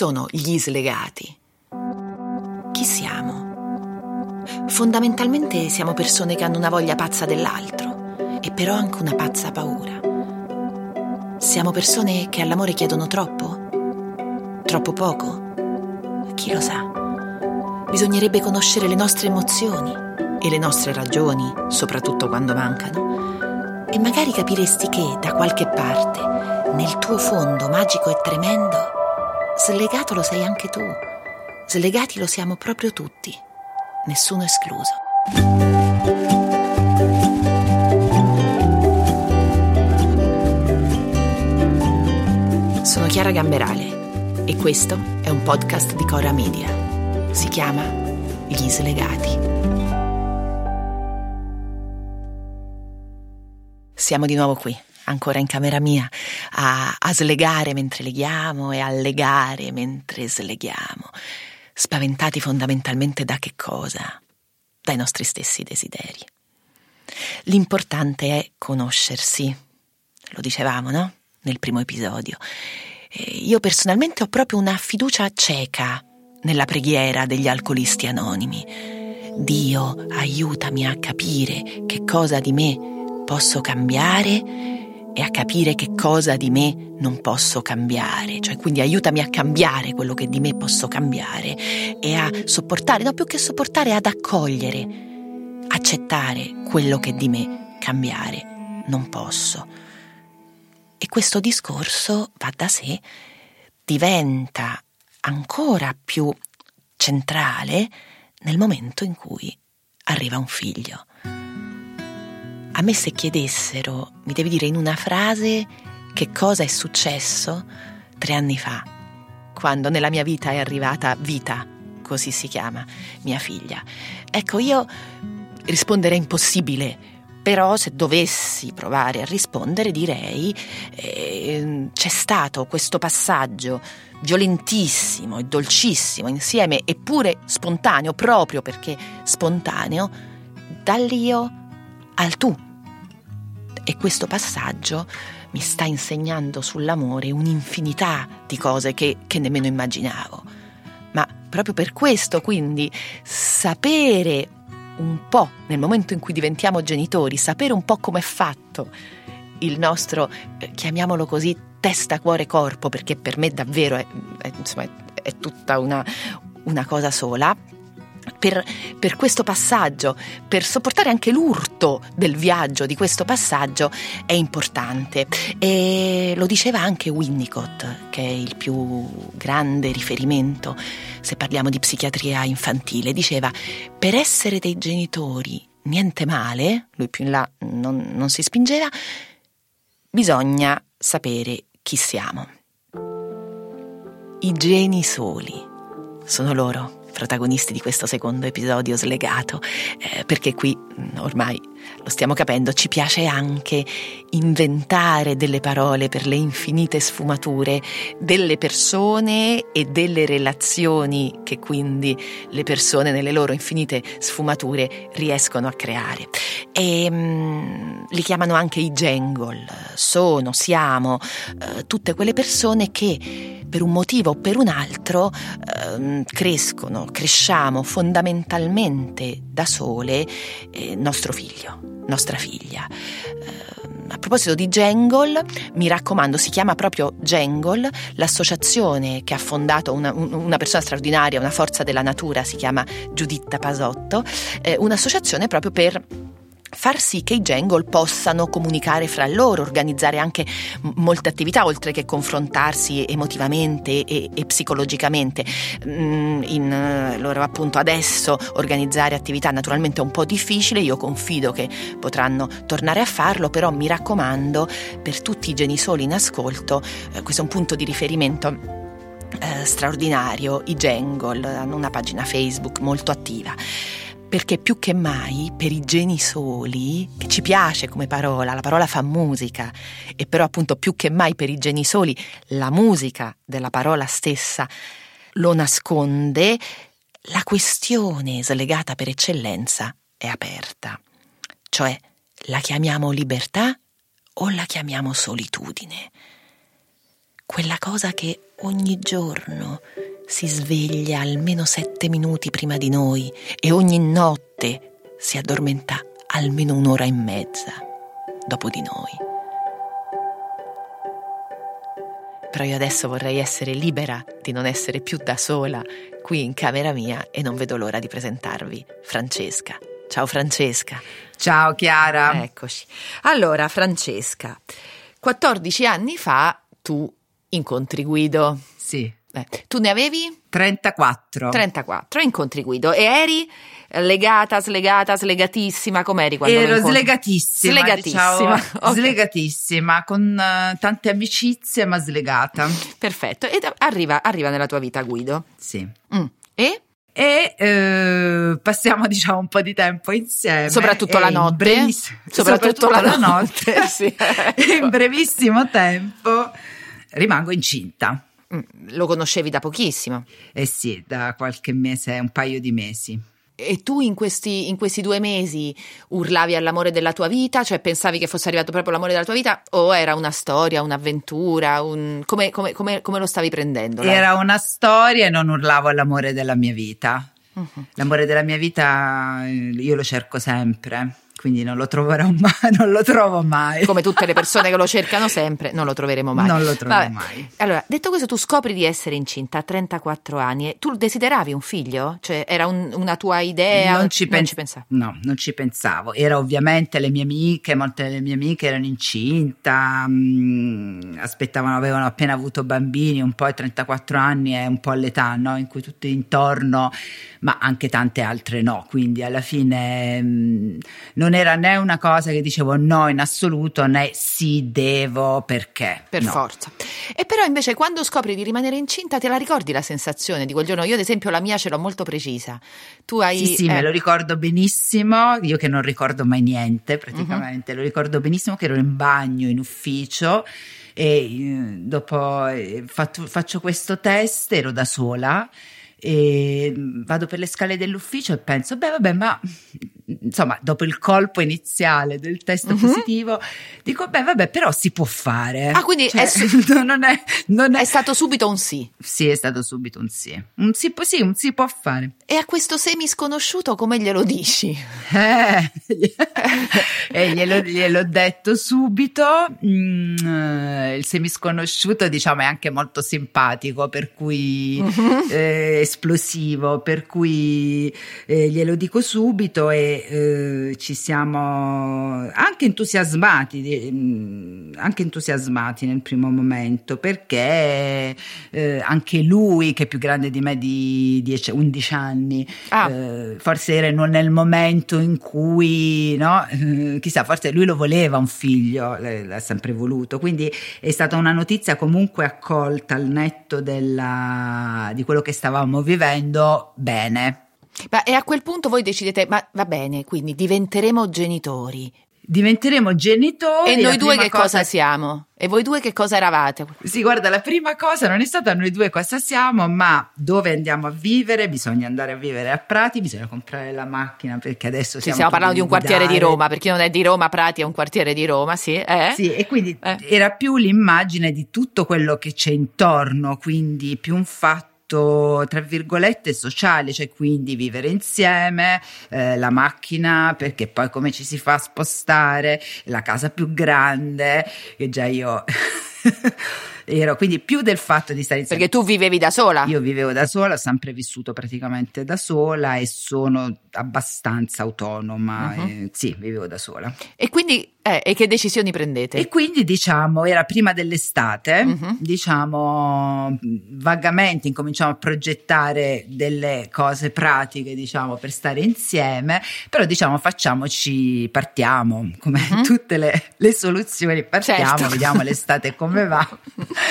sono gli slegati? Chi siamo? Fondamentalmente siamo persone che hanno una voglia pazza dell'altro e però anche una pazza paura. Siamo persone che all'amore chiedono troppo? Troppo poco? Chi lo sa? Bisognerebbe conoscere le nostre emozioni e le nostre ragioni, soprattutto quando mancano. E magari capiresti che da qualche parte, nel tuo fondo magico e tremendo, slegato lo sei anche tu. Slegati lo siamo proprio tutti, nessuno escluso. Sono Chiara Gamberale e questo è un podcast di Cora Media. Si chiama Gli Slegati. Siamo di nuovo qui, ancora in camera mia, a, a slegare mentre leghiamo e a legare mentre sleghiamo spaventati fondamentalmente da che cosa? Dai nostri stessi desideri. L'importante è conoscersi, lo dicevamo, no? Nel primo episodio. Io personalmente ho proprio una fiducia cieca nella preghiera degli alcolisti anonimi. Dio, aiutami a capire che cosa di me posso cambiare e a capire che cosa di me non posso cambiare, cioè quindi aiutami a cambiare quello che di me posso cambiare e a sopportare, no più che sopportare, ad accogliere, accettare quello che di me cambiare non posso. E questo discorso va da sé, diventa ancora più centrale nel momento in cui arriva un figlio. A me se chiedessero, mi devi dire in una frase che cosa è successo tre anni fa, quando nella mia vita è arrivata Vita, così si chiama mia figlia. Ecco, io risponderei impossibile, però se dovessi provare a rispondere direi eh, c'è stato questo passaggio violentissimo e dolcissimo insieme, eppure spontaneo, proprio perché spontaneo, dall'io al tu. E questo passaggio mi sta insegnando sull'amore un'infinità di cose che, che nemmeno immaginavo. Ma proprio per questo, quindi, sapere un po' nel momento in cui diventiamo genitori, sapere un po' come è fatto il nostro, eh, chiamiamolo così, testa, cuore, corpo, perché per me davvero è, è, insomma, è tutta una, una cosa sola per, per, questo passaggio, per sopportare anche l'urto del viaggio di questo passaggio è importante. E lo diceva anche Winnicott, che è il più grande riferimento se parliamo di psichiatria infantile. Diceva, per essere dei genitori niente male, lui più in là non, non si spingeva, bisogna sapere chi siamo. I geni soli sono loro protagonisti di questo secondo episodio slegato, eh, perché qui ormai lo stiamo capendo, ci piace anche inventare delle parole per le infinite sfumature delle persone e delle relazioni che quindi le persone nelle loro infinite sfumature riescono a creare. E um, li chiamano anche i jangle, sono, siamo, uh, tutte quelle persone che per un motivo o per un altro eh, crescono, cresciamo fondamentalmente da sole eh, nostro figlio, nostra figlia. Eh, a proposito di Jangle, mi raccomando, si chiama proprio Jangle, l'associazione che ha fondato una, una, persona straordinaria, una forza della natura, si chiama Giuditta Pasotto, eh, un'associazione proprio per far sì che i Jangle possano comunicare fra loro, organizzare anche molte attività oltre che confrontarsi emotivamente e, e psicologicamente. Mm, in, eh, loro appunto adesso organizzare attività naturalmente è un po' difficile, io confido che potranno tornare a farlo, però mi raccomando per tutti i genisoli in ascolto, eh, questo è un punto di riferimento eh, straordinario, i Jangle hanno una pagina Facebook molto attiva perché più che mai per i geni soli, che ci piace come parola, la parola fa musica, e però appunto più che mai per i geni soli la musica della parola stessa lo nasconde, la questione slegata per eccellenza è aperta. Cioè, la chiamiamo libertà o la chiamiamo solitudine? Quella cosa che ogni giorno si sveglia almeno sette minuti prima di noi e ogni notte si addormenta almeno un'ora e mezza dopo di noi. Però io adesso vorrei essere libera di non essere più da sola qui in camera mia e non vedo l'ora di presentarvi Francesca. Ciao Francesca. Ciao Chiara. Eccoci. Allora, Francesca, 14 anni fa tu incontri Guido. Sì. Eh, tu ne avevi? 34. 34, incontri Guido. E eri legata, slegata, slegatissima? Com'eri quando Ero slegatissima. Slegatissima. Diciamo, okay. Slegatissima, con uh, tante amicizie, ma slegata. Perfetto. Ed arriva, arriva nella tua vita Guido. Sì. Mm. E? e eh, passiamo diciamo un po' di tempo insieme soprattutto la notte breviss- soprattutto, soprattutto, la, la notte, notte sì, ecco. in brevissimo tempo rimango incinta Mm, lo conoscevi da pochissimo? Eh sì, da qualche mese, un paio di mesi. E tu in questi, in questi, due mesi urlavi all'amore della tua vita? Cioè pensavi che fosse arrivato proprio l'amore della tua vita? O era una storia, un'avventura? Un... Come, come, come, come, lo stavi prendendo? Era una storia e non urlavo all'amore della mia vita. Uh-huh. L'amore della mia vita eh, io lo cerco sempre quindi non lo troverò mai, non lo trovo mai. Come tutte le persone che lo cercano sempre, non lo troveremo mai. Non lo trovo mai. Allora, detto questo, tu scopri di essere incinta a 34 anni e tu desideravi un figlio? Cioè, era un, una tua idea? Non ci, non ci pensavi? No, non ci pensavo. Era ovviamente le mie amiche, molte delle mie amiche erano incinta, mh, mm, aspettavano, avevano appena avuto bambini, un po' ai 34 anni è un po' l'età, no? In cui tutti intorno, ma anche tante altre no. Quindi alla fine mh, mm, non non era né una cosa che dicevo no in assoluto né sì devo perché. Per no. forza. E però invece quando scopri di rimanere incinta te la ricordi la sensazione di quel giorno? Io ad esempio la mia ce l'ho molto precisa. Tu hai... Sì, sì, eh... me lo ricordo benissimo, io che non ricordo mai niente praticamente, uh-huh. lo ricordo benissimo che ero in bagno, in ufficio e eh, dopo eh, fatto, faccio questo test, ero da sola e vado per le scale dell'ufficio e penso, beh vabbè, ma insomma, dopo il colpo iniziale del test uh-huh. positivo, dico, beh vabbè, però si può fare. Ah, quindi cioè, è, su- non è, non è... è, stato subito un sì. Sì, è stato subito un sì. Un sì, sì, un sì può fare. E a questo semi sconosciuto come glielo dici? Eh, eh glielo, gliel'ho detto subito. Mm, il semi sconosciuto, diciamo, è anche molto simpatico, per cui uh-huh. eh, esplosivo, per cui eh, glielo dico subito e eh, ci siamo anche entusiasmati, mm, anche entusiasmati nel primo momento perché eh, anche lui, che è più grande di me di 10, 11 anni, ah. eh, forse era non nel momento in cui, no? Eh, chissà, forse lui lo voleva un figlio, l'ha sempre voluto, quindi è stata una notizia comunque accolta al netto della, di quello che stavamo vivendo bene. Ma e a quel punto voi decidete, ma va bene, quindi diventeremo genitori. Diventeremo genitori. E noi due che cosa... cosa siamo? E voi due che cosa eravate? Sì, guarda, la prima cosa non è stata noi due cosa siamo, ma dove andiamo a vivere? Bisogna andare a vivere a Prati, bisogna comprare la macchina perché adesso sì, siamo. stiamo parlando di un quartiere di Roma, per chi non è di Roma, Prati è un quartiere di Roma, sì. Eh? Sì, e quindi eh. era più l'immagine di tutto quello che c'è intorno, quindi più un fatto tra virgolette sociale, cioè quindi vivere insieme, eh, la macchina, perché poi come ci si fa a spostare, la casa più grande, che già io ero quindi più del fatto di stare insieme. Perché tu vivevi da sola? Io vivevo da sola, ho sempre vissuto praticamente da sola e sono abbastanza autonoma. Uh-huh. E, sì, vivevo da sola. E quindi eh, e che decisioni prendete? E quindi diciamo, era prima dell'estate, uh-huh. diciamo, vagamente incominciamo a progettare delle cose pratiche, diciamo, per stare insieme, però diciamo facciamoci, partiamo, come uh-huh. tutte le, le, soluzioni, partiamo, certo. vediamo l'estate come va.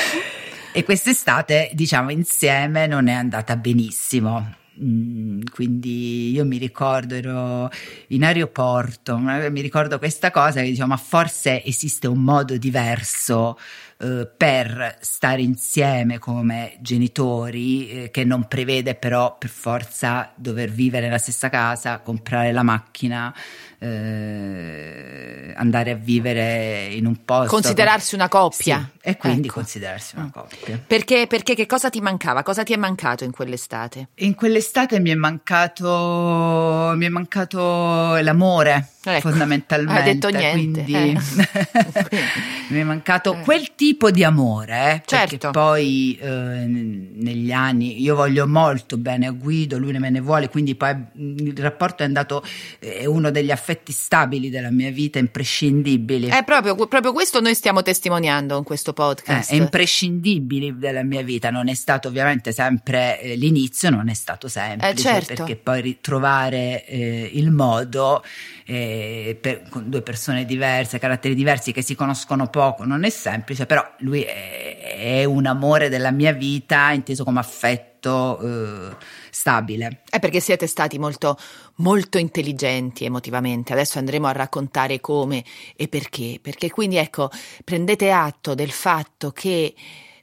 e quest'estate, diciamo, insieme non è andata benissimo Mm, quindi io mi ricordo, ero in aeroporto, mi ricordo questa cosa che dicevo, ma forse esiste un modo diverso eh, per stare insieme come genitori, eh, che non prevede però per forza dover vivere nella stessa casa, comprare la macchina, eh, andare a vivere in un posto. Considerarsi una coppia. Sì, e quindi ecco. considerarsi una coppia. Perché, perché che cosa ti mancava? Cosa ti è mancato in quell'estate? In quell'estate mi è mancato, mi è mancato l'amore. Ecco, fondamentalmente. Hai detto niente. Quindi eh. mi è mancato eh. quel tipo di amore, eh, certo. perché poi eh, negli anni io voglio molto bene a Guido, lui me ne vuole, quindi poi il rapporto è andato, è uno degli affetti stabili della mia vita, imprescindibili. È proprio, proprio questo noi stiamo testimoniando in questo podcast. Eh, è imprescindibili della mia vita, non è stato ovviamente sempre eh, l'inizio, non è stato semplice, certo. perché poi ritrovare il modo per, con due persone diverse, caratteri diversi che si conoscono poco, non è semplice, però lui è, è un amore della mia vita inteso come affetto eh, stabile. È perché siete stati molto, molto intelligenti emotivamente. Adesso andremo a raccontare come e perché. Perché quindi ecco, prendete atto del fatto che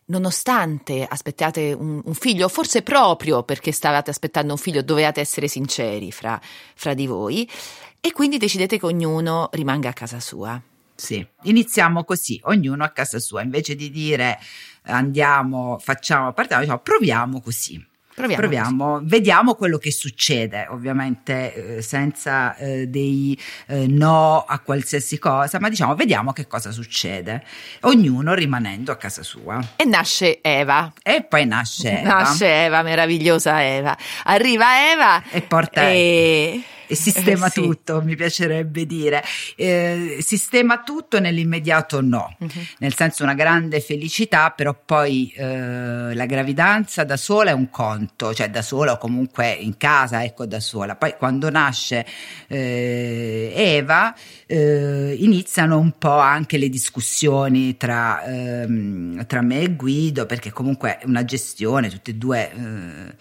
nonostante aspettate un, un, figlio, forse proprio perché stavate aspettando un figlio, dovevate essere sinceri fra, fra di voi, e quindi decidete che ognuno rimanga a casa sua. Sì, iniziamo così, ognuno a casa sua, invece di dire andiamo, facciamo, partiamo, diciamo proviamo così. Proviamo, Proviamo vediamo quello che succede, ovviamente eh, senza eh, dei eh, no a qualsiasi cosa, ma diciamo vediamo che cosa succede, ognuno rimanendo a casa sua. E nasce Eva. E poi nasce Eva. Nasce Eva, meravigliosa Eva. Arriva Eva e porta e e sistema eh, sì. tutto, mi piacerebbe dire. Eh, sistema tutto nell'immediato no, uh-huh. nel senso una grande felicità, però poi eh, la gravidanza da sola è un conto, cioè da sola o comunque in casa, ecco da sola. Poi quando nasce eh, Eva eh, iniziano un po' anche le discussioni tra, ehm, tra me e Guido, perché comunque è una gestione, tutte e due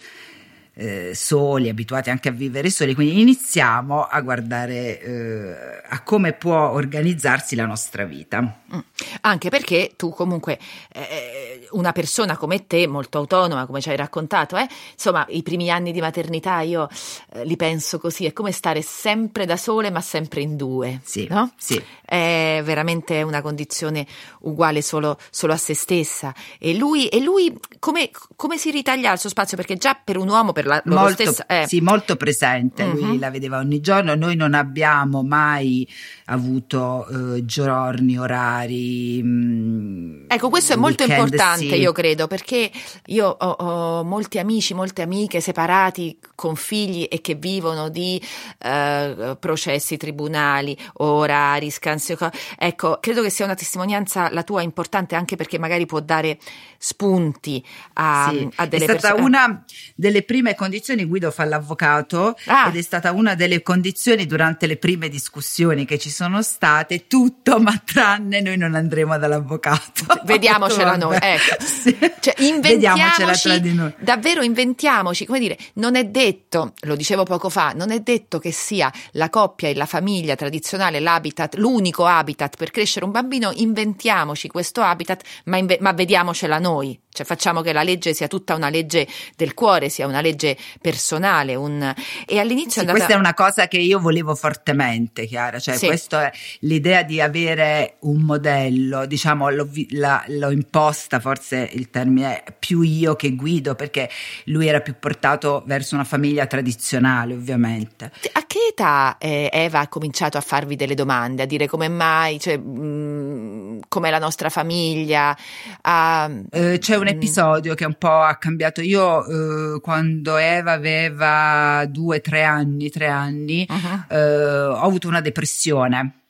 eh, soli, abituati anche a vivere soli, quindi iniziamo a guardare eh, a come può organizzarsi la nostra vita. Mm. Anche perché tu comunque, eh, una persona come te, molto autonoma, come ci hai raccontato, eh, insomma, i primi anni di maternità io eh, li penso così, è come stare sempre da sole ma sempre in due. Sì, no? sì. È veramente una condizione uguale solo, solo a se stessa. E lui, e lui come, come, si ritaglia il suo spazio? Perché già per un uomo, per la loro molto, stessa... Eh. Sì, molto presente, uh-huh. lui mhm. la vedeva ogni giorno, noi non abbiamo mai avuto eh, giorni, orari. Mh, mm, ecco, questo è molto weekend, importante, sì. io credo, perché io ho, ho, molti amici, molte amiche separati con figli e che vivono di eh, processi tribunali, orari, scansioni. Ecco, credo che sia una testimonianza la tua importante anche perché magari può dare spunti a, sì. a delle persone. È stata persone. una delle prime condizioni, Guido fa l'avvocato, ah. ed è stata una delle condizioni durante le prime discussioni che ci sono state, tutto ma tranne noi non andremo dall'avvocato. Vediamocela noi, ecco. Sì. Cioè, inventiamoci, tra di noi. davvero inventiamoci, come dire, non è detto, lo dicevo poco fa, non è detto che sia la coppia e la famiglia tradizionale l'habitat, l'unico habitat per crescere un bambino, inventiamoci questo habitat, ma, inve- ma vediamocela noi. Cioè facciamo che la legge sia tutta una legge del cuore, sia una legge personale. Un... E all'inizio sì, andata... questa è una cosa che io volevo fortemente, Chiara. Cioè, sì. questo è l'idea di avere un modello, diciamo, l'ho, la, l'ho, imposta, forse il termine è più io che Guido, perché lui era più portato verso una famiglia tradizionale, ovviamente. A che età eh, Eva ha cominciato a farvi delle domande, a dire come mai, cioè, mh, mm, com'è la nostra famiglia? A... Eh, c'è un un episodio che un po' ha cambiato. Io eh, quando Eva aveva due, tre anni, tre anni, uh-huh. eh, ho avuto una depressione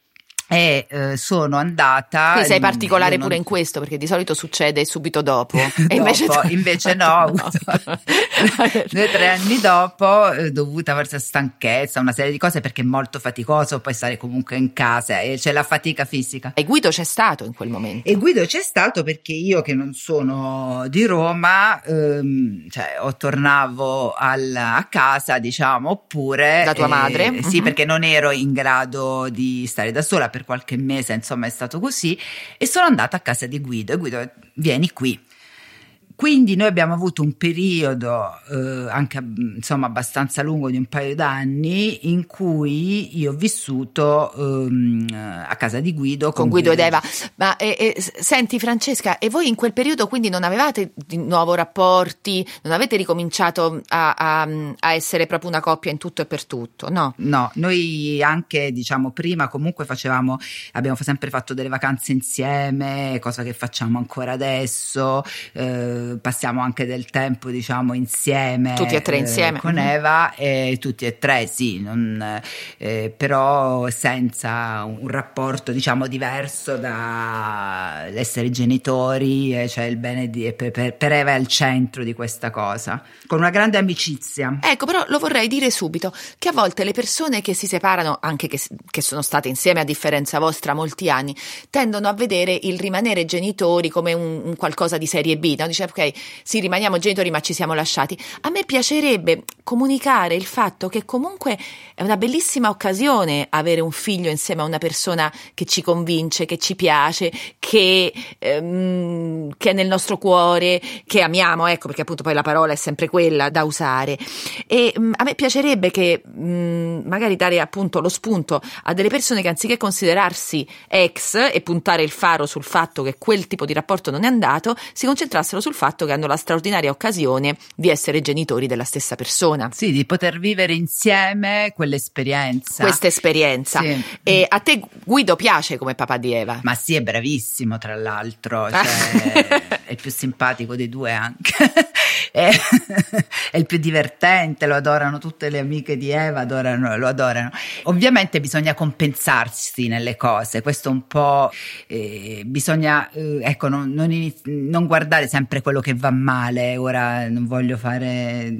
e eh, sono andata. Quindi sei particolare pure in questo perché di solito succede subito dopo. dopo e invece, invece no, no. due o tre anni dopo, eh, dovuta forse a stanchezza, una serie di cose perché è molto faticoso poi stare comunque in casa e c'è la fatica fisica. E Guido c'è stato in quel momento? E Guido c'è stato perché io che non sono di Roma, ehm, cioè o tornavo al, a casa, diciamo, oppure. Da tua eh, madre? Sì, mm-hmm. perché non ero in grado di stare da sola per qualche mese, insomma, è stato così. E sono andata a casa di Guido e Guido, vieni qui. Quindi noi abbiamo avuto un periodo eh, anche insomma abbastanza lungo di un paio d'anni in cui io ho vissuto ehm, a casa di Guido con, con Guido, ed Eva. Ma eh, eh, senti Francesca, e voi in quel periodo quindi non avevate di nuovo rapporti, non avete ricominciato a, a, a essere proprio una coppia in tutto e per tutto, no? No, noi anche diciamo prima comunque facevamo, abbiamo sempre fatto delle vacanze insieme, cosa che facciamo ancora adesso. Eh, passiamo anche del tempo diciamo insieme tutti e tre insieme eh, con mm-hmm. Eva e tutti e tre sì non, eh, però senza un rapporto diciamo diverso da essere genitori eh, cioè il bene di, per, per, Eva è al centro di questa cosa con una grande amicizia ecco però lo vorrei dire subito che a volte le persone che si separano anche che, che sono state insieme a differenza vostra molti anni tendono a vedere il rimanere genitori come un, un qualcosa di serie B no? dice ok, sì, rimaniamo genitori ma ci siamo lasciati. A me piacerebbe comunicare il fatto che comunque è una bellissima occasione avere un figlio insieme a una persona che ci convince, che ci piace, che, ehm, che è nel nostro cuore, che amiamo, ecco, perché appunto poi la parola è sempre quella da usare. E mh, mm, a me piacerebbe che mh, mm, magari dare appunto lo spunto a delle persone che anziché considerarsi ex e puntare il faro sul fatto che quel tipo di rapporto non è andato, si concentrassero sul fatto che hanno la straordinaria occasione di essere genitori della stessa persona. Sì, di poter vivere insieme quell'esperienza. Questa esperienza. Sì. E a te Guido piace come papà di Eva? Ma sì, è bravissimo tra l'altro, cioè, è il più simpatico dei due anche. È, è, il più divertente, lo adorano tutte le amiche di Eva, adorano, lo adorano. Ovviamente bisogna compensarsi nelle cose, questo un po' eh, bisogna, eh, ecco, non, non, iniz- non guardare sempre quello che va male, ora non voglio fare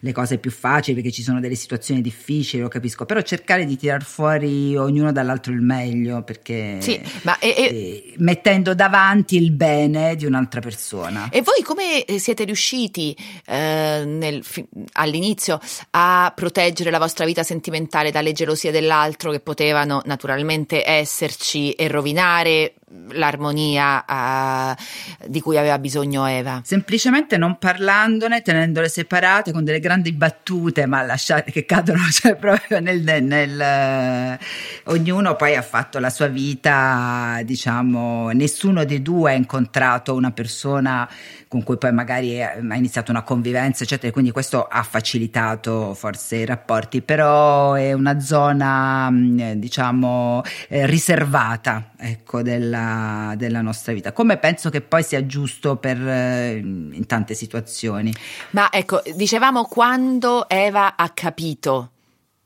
le cose più facili perché ci sono delle situazioni difficili, lo capisco, però cercare di tirar fuori ognuno dall'altro il meglio perché sì, ma e, e, mettendo davanti il bene di un'altra persona. E voi come siete riusciti eh, nel, all'inizio a proteggere la vostra vita sentimentale dalle gelosie dell'altro che potevano naturalmente esserci e rovinare l'armonia uh, di cui aveva bisogno Eva? Semplicemente non parlandone, tenendole separate con delle grandi battute, ma lasciate che cadono cioè, proprio nel, nel, ognuno poi ha fatto la sua vita, diciamo, nessuno dei due ha incontrato una persona con cui poi magari ha iniziato una convivenza, eccetera, quindi questo ha facilitato forse i rapporti, però è una zona, mm, diciamo, eh, riservata, ecco, della, della, nostra vita, come penso che poi sia giusto per, eh, in tante situazioni. Ma ecco, dicevamo quando Eva ha capito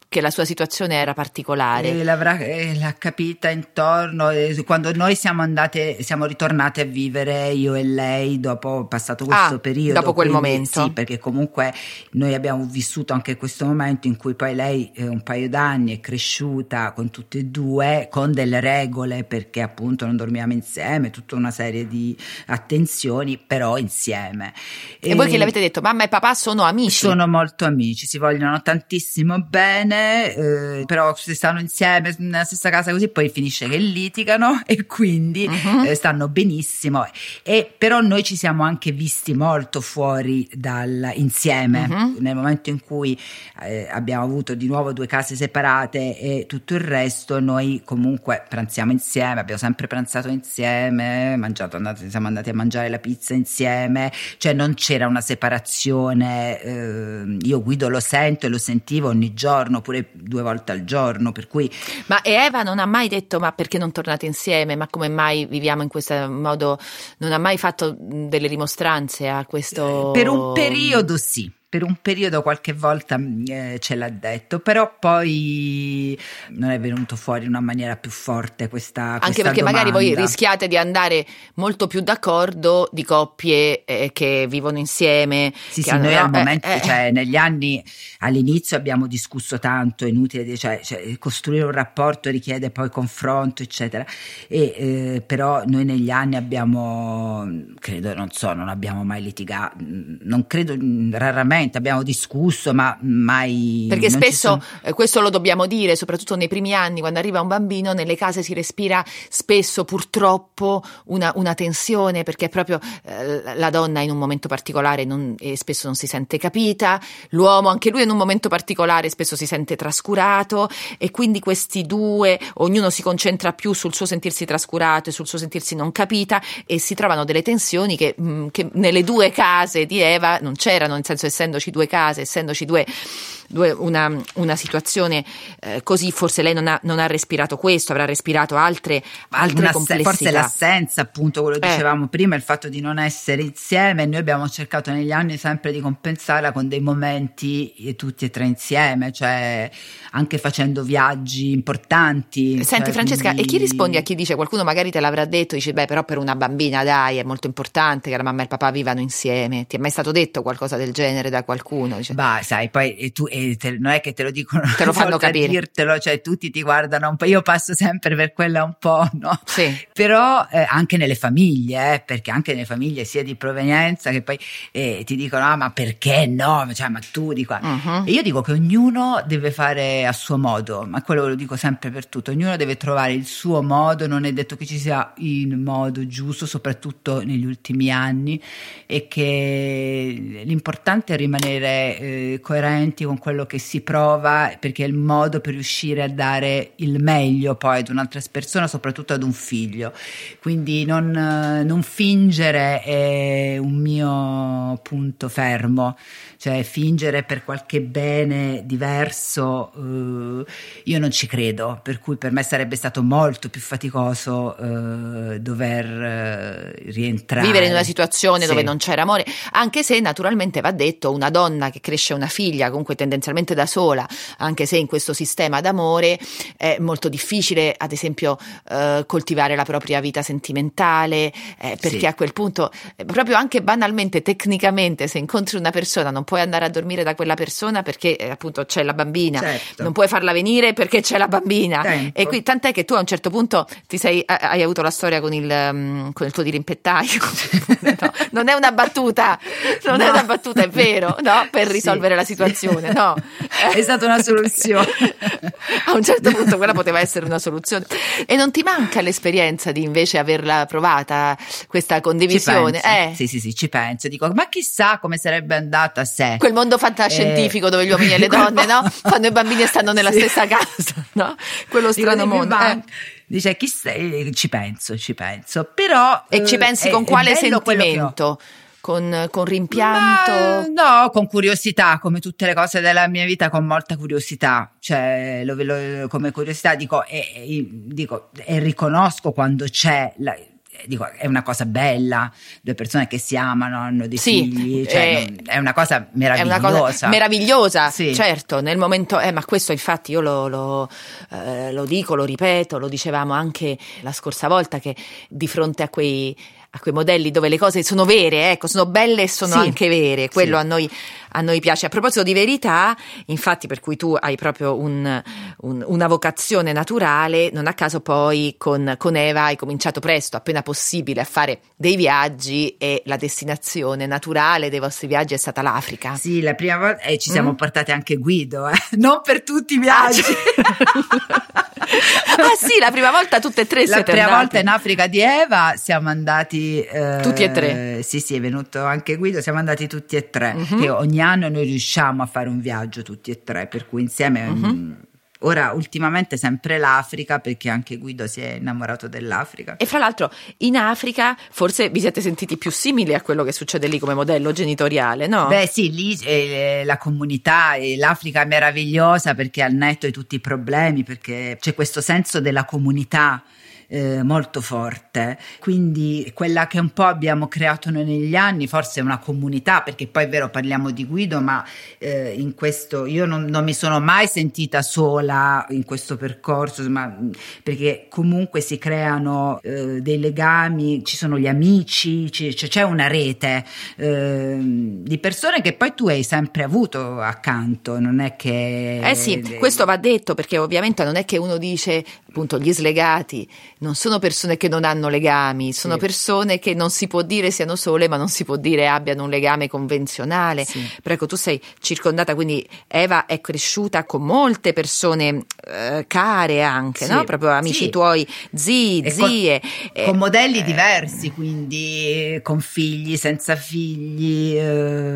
che la sua situazione era particolare. E l'avrà eh, l'ha capita intorno, eh, quando noi siamo andate, siamo ritornate a vivere io e lei dopo passato questo ah, periodo. Dopo quel quindi, momento. Sì, perché comunque noi abbiamo vissuto anche questo momento in cui poi lei eh, un paio d'anni è cresciuta con tutte e due, con delle regole, perché appunto non dormiamo insieme, tutta una serie di attenzioni, però insieme. E, e voi che le avete detto, mamma e papà sono amici? Sono molto amici, si vogliono tantissimo bene bene, eh, però se stanno insieme nella stessa casa così poi finisce che litigano e quindi uh-huh. eh, stanno benissimo. E però noi ci siamo anche visti molto fuori dal insieme uh-huh. nel momento in cui eh, abbiamo avuto di nuovo due case separate e tutto il resto, noi comunque pranziamo insieme, abbiamo sempre pranzato insieme, mangiato, andati, siamo andati a mangiare la pizza insieme, cioè non c'era una separazione, eh, io Guido lo sento e lo sentivo ogni giorno pure due volte al giorno, per cui... Ma Eva non ha mai detto ma perché non tornate insieme, ma come mai viviamo in questo modo, non ha mai fatto delle rimostranze a questo... Per un periodo sì, per un periodo qualche volta mm, eh, ce l'ha detto, però poi non è venuto fuori in una maniera più forte questa Anche questa perché magari voi domanda. rischiate di andare molto più d'accordo di coppie eh, che vivono insieme. Sì, sì, noi hanno- al eh, momento, eh, cioè negli anni all'inizio abbiamo discusso tanto, è inutile, cioè, cioè, costruire un rapporto richiede poi confronto, eccetera. E, eh, però noi negli anni abbiamo, credo, non so, non abbiamo mai litigato, non credo, raramente abbiamo discusso, ma mai. Perché spesso, sono- eh, questo lo dobbiamo dire, soprattutto nei primi anni, quando arriva un bambino, nelle case si respira spesso purtroppo una, una tensione perché proprio eh, la donna in un momento particolare non- e spesso non si sente capita, l'uomo anche lui in un momento particolare spesso si sente trascurato e quindi questi due, ognuno si concentra più sul suo sentirsi trascurato e sul suo sentirsi non capita e si trovano delle tensioni che, mh, che nelle due case di Eva non c'erano, nel senso essendoci due case, essendoci due due- una, una situazione eh, così, forse lei non ha, non ha respirato questo, avrà respirato altre, altre Una- complessità. forse l'assenza, appunto, quello che Eh. dicevamo prima, il fatto di non essere insieme. Noi abbiamo cercato negli anni sempre di compensarla con dei momenti eh, tutti e tre insieme, cioè anche facendo viaggi importanti. Senti cioè, Francesca, quindi- e chi rispondi a chi dice, qualcuno magari te l'avrà detto, dice beh però per una bambina dai è molto importante che la mamma e il papà vivano insieme, ti è mai stato detto qualcosa del genere da qualcuno? Dice, Bah, sai, poi e tu, e te- non è che te lo dicono Te lo fanno capire. dirtelo, cioè tutti ti guardano un po'. Io passo sempre per quella un po', no? sì. Però eh, anche nelle famiglie, eh, perché anche nelle famiglie sia di provenienza che poi eh, ti dicono: Ah, ma perché no? Cioè, ma tu di qua. Mhm. E io dico che ognuno deve fare a suo modo, ma quello lo dico sempre per tutto. Ognuno deve trovare il suo modo, non è detto che ci sia il modo giusto, soprattutto negli ultimi anni, e che l'importante è rimanere eh, coerenti con quello che si prova, perché è il modo per riuscire a dare il meglio poi ad un'altra persona, soprattutto ad un figlio. Quindi non, eh, non fingere è un mio punto fermo, cioè fingere per qualche bene diverso, eh, io non ci credo, per cui per me sarebbe stato molto più faticoso eh, dover eh, rientrare. Vivere in una situazione Sì. dove non c'era amore, anche se naturalmente va detto una donna che cresce una figlia, comunque tendenzialmente da sola, anche se in questo sistema d'amore è molto difficile, ad esempio, eh, coltivare la propria vita sentimentale, eh, perché Sì. a quel punto, proprio anche banalmente, tecnicamente, se incontri una persona non puoi andare a dormire da quella persona perché eh, appunto c'è la bambina, Certo. non puoi farla venire perché c'è la bambina. Tempo. E qui, tant'è che tu a un certo punto ti sei, ha- hai avuto la storia con il, um, con il tuo dirimpettaio. No, non è una battuta, non è No. una battuta, è vero, no? Per Sì, risolvere la sì. situazione, no? È stata una soluzione. a un certo punto quella poteva essere una soluzione. E non ti manca l'esperienza di invece averla provata, questa condivisione? Eh, Sì, sì, sì, ci penso. Dico, ma chissà come sarebbe andata se. Quel mondo fantascientifico Eh, dove gli uomini e le donne, no? Quando i bambini stanno nella Sì. stessa casa, no? Quello strano dico, mondo. eh. Dice, chissà, eh, ci penso, ci penso. Però. E ci eh, pensi è- con quale sentimento? Con, con rimpianto? Ma, no, con curiosità, come tutte le cose della mia vita, con molta curiosità. Cioè, lo, lo- come curiosità dico, e, e- dico, e riconosco quando c'è. La, dico, è una cosa bella, due persone che si amano, hanno dei Sì, figli, cioè, eh, non- è una cosa meravigliosa. una cosa meravigliosa, Sì. certo, nel momento, eh, ma questo infatti io lo, lo, eh, lo dico, lo ripeto, lo dicevamo anche la scorsa volta che di fronte a quei, a quei modelli dove le cose sono vere, ecco, sono belle e sono Sì. anche vere, quello Sì. a, noi, a noi piace. A proposito di verità, infatti per cui tu hai proprio un- un- una vocazione naturale, non a caso poi con, con Eva hai cominciato presto, appena possibile, a fare dei viaggi e la destinazione naturale dei vostri viaggi è stata l'Africa. Sì, la prima volta e ci siamo Mm. portate anche Guido, eh. non per tutti i viaggi. ah sì, la prima volta tutte e tre La siete prima andati. volta in Africa di Eva siamo andati eh, Tutti e tre? Sì, sì, è venuto anche Guido, siamo andati tutti e tre. Che ogni anno noi riusciamo a fare un viaggio tutti e tre, per cui insieme Mhm. mm, Ora, ultimamente sempre l'Africa, perché anche Guido si è innamorato dell'Africa. E fra l'altro in Africa forse vi siete sentiti più simili a quello che succede lì come modello genitoriale, no? Beh sì, lì eh, la comunità, e l'Africa è meravigliosa perché al netto di tutti i problemi, perché c'è questo senso della comunità eh, molto forte. Quindi quella che un po' abbiamo creato noi negli anni, forse è una comunità, perché poi è vero parliamo di Guido, ma eh, in questo io non, non, mi sono mai sentita sola in questo percorso, ma, perché comunque si creano eh, dei legami, ci sono gli amici, c- c'è una rete ehm, di persone che poi tu hai sempre avuto accanto, non è che... Eh sì, questo va detto perché ovviamente non è che uno dice appunto gli slegati non sono persone che non hanno legami, sono sì. persone che non si può dire siano sole, ma non si può dire abbiano un legame convenzionale. Sì. Però ecco, tu sei circondata, quindi Eva è cresciuta con molte persone eh, care anche, sì. no? Proprio amici tuoi, zii, e zie. Con, eh, con modelli eh, diversi, quindi con figli, senza figli, eh,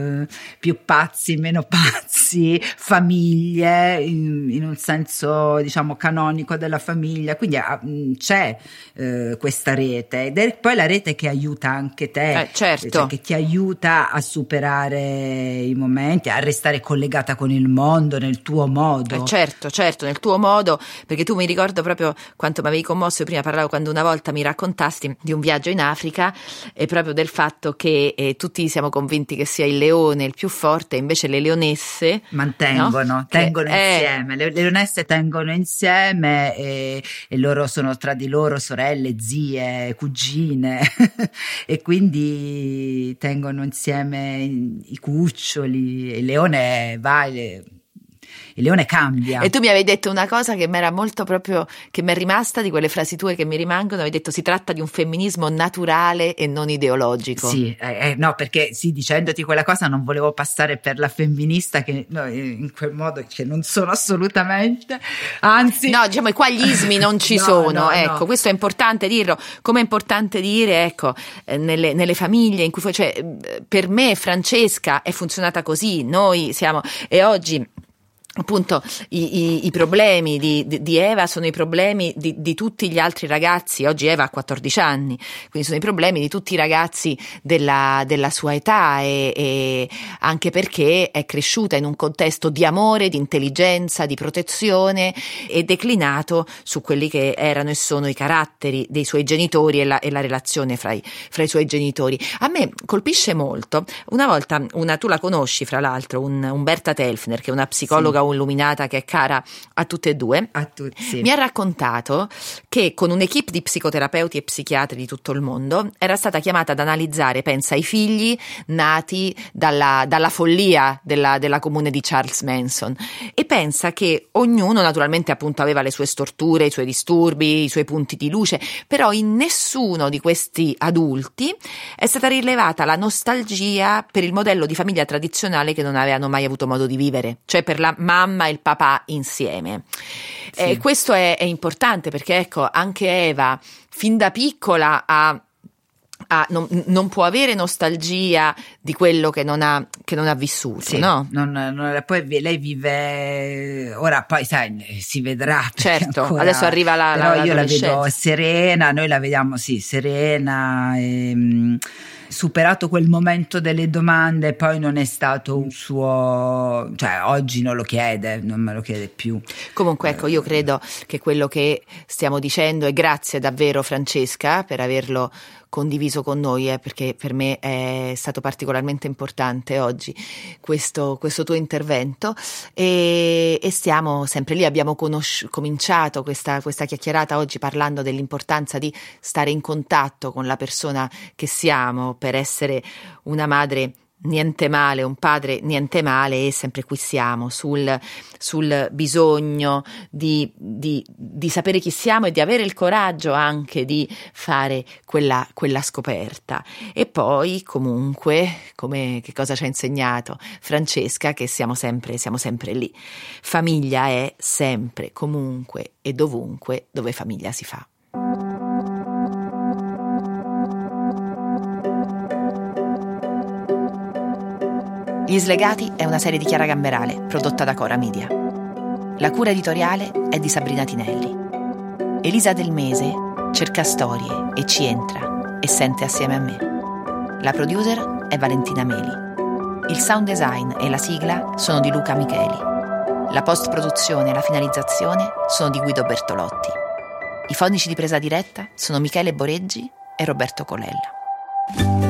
più pazzi, meno pazzi, famiglie, in, in un senso diciamo canonico della famiglia quindi ah, c'è eh, questa rete ed è poi la rete che aiuta anche te, eh, certo. cioè, che ti aiuta a superare i momenti, a restare collegata con il mondo nel tuo modo. Eh, certo, certo, nel tuo modo, perché tu mi ricordo proprio quanto mi avevi commosso, io prima parlavo quando una volta mi raccontasti di un viaggio in Africa e proprio del fatto che eh, tutti siamo convinti che sia il leone il più forte, invece le leonesse mantengono, no? tengono che, insieme, le, le leonesse tengono insieme e e, loro sono tra di loro sorelle, zie, cugine e quindi tengono insieme i cuccioli. Il leone va il leone cambia. E tu mi avevi detto una cosa che mi era molto proprio, che mi è rimasta di quelle frasi tue che mi rimangono, avevi detto si tratta di un femminismo naturale e non ideologico. Sì, eh, eh, no, perché sì, dicendoti quella cosa non volevo passare per la femminista che no, in quel modo che non sono assolutamente, anzi... No, diciamo, qua gli ismi non ci no, sono, no, ecco, questo è importante dirlo, come è importante dire, ecco, eh, nelle, nelle, famiglie in cui, cioè, per me Francesca è funzionata così, noi siamo, e oggi appunto i, i, i problemi di, di, Eva sono i problemi di, di, tutti gli altri ragazzi, oggi Eva ha 14 anni, quindi sono i problemi di tutti i ragazzi della, della sua età e, e, anche perché è cresciuta in un contesto di amore, di intelligenza, di protezione e declinato su quelli che erano e sono i caratteri dei suoi genitori e la, e la relazione fra i, fra i, suoi genitori. A me colpisce molto, una volta, una, tu la conosci fra l'altro, un, Umberta Telfner che è una psicologa sì illuminata che è cara a tutte e due, tutti, sì. mi ha raccontato che con un'equipe di psicoterapeuti e psichiatri di tutto il mondo era stata chiamata ad analizzare, pensa, i figli nati dalla, dalla follia della, della comune di Charles Manson e pensa che ognuno naturalmente appunto aveva le sue storture, i suoi disturbi, i suoi punti di luce, però in nessuno di questi adulti è stata rilevata la nostalgia per il modello di famiglia tradizionale che non avevano mai avuto modo di vivere, cioè per la mamma e il papà insieme. Sì. Eh, questo è, è importante perché ecco, anche Eva fin da piccola ha Ah, non, non, può avere nostalgia di quello che non ha, che non ha vissuto, sì, no? Non, non, poi lei vive, ora poi sai, si vedrà. Certo, ancora, adesso arriva la, però la, io la vedo serena, noi la vediamo sì, serena. E, ehm, superato quel momento delle domande, poi non è stato un suo, cioè oggi non lo chiede, non me lo chiede più. Comunque ecco, io credo che quello che stiamo dicendo e grazie davvero Francesca per averlo condiviso con noi, eh, perché per me è stato particolarmente importante oggi questo, questo tuo intervento. E, e, stiamo sempre lì, abbiamo conosci- cominciato questa, questa chiacchierata oggi parlando dell'importanza di stare in contatto con la persona che siamo per essere una madre niente male, un padre niente male e sempre qui siamo sul, sul bisogno di, di, di, sapere chi siamo e di avere il coraggio anche di fare quella, quella scoperta. E poi comunque, come che cosa ci ha insegnato Francesca, che siamo sempre, siamo sempre lì. Famiglia è sempre, comunque e dovunque dove famiglia si fa. Gli Slegati è una serie di Chiara Gamberale, prodotta da Cora Media. La cura editoriale è di Sabrina Tinelli. Elisa Del Mese cerca storie e ci entra e sente assieme a me. La producer è Valentina Meli. Il sound design e la sigla sono di Luca Micheli. La post-produzione e la finalizzazione sono di Guido Bertolotti. I fonici di presa diretta sono Michele Boreggi e Roberto Colella.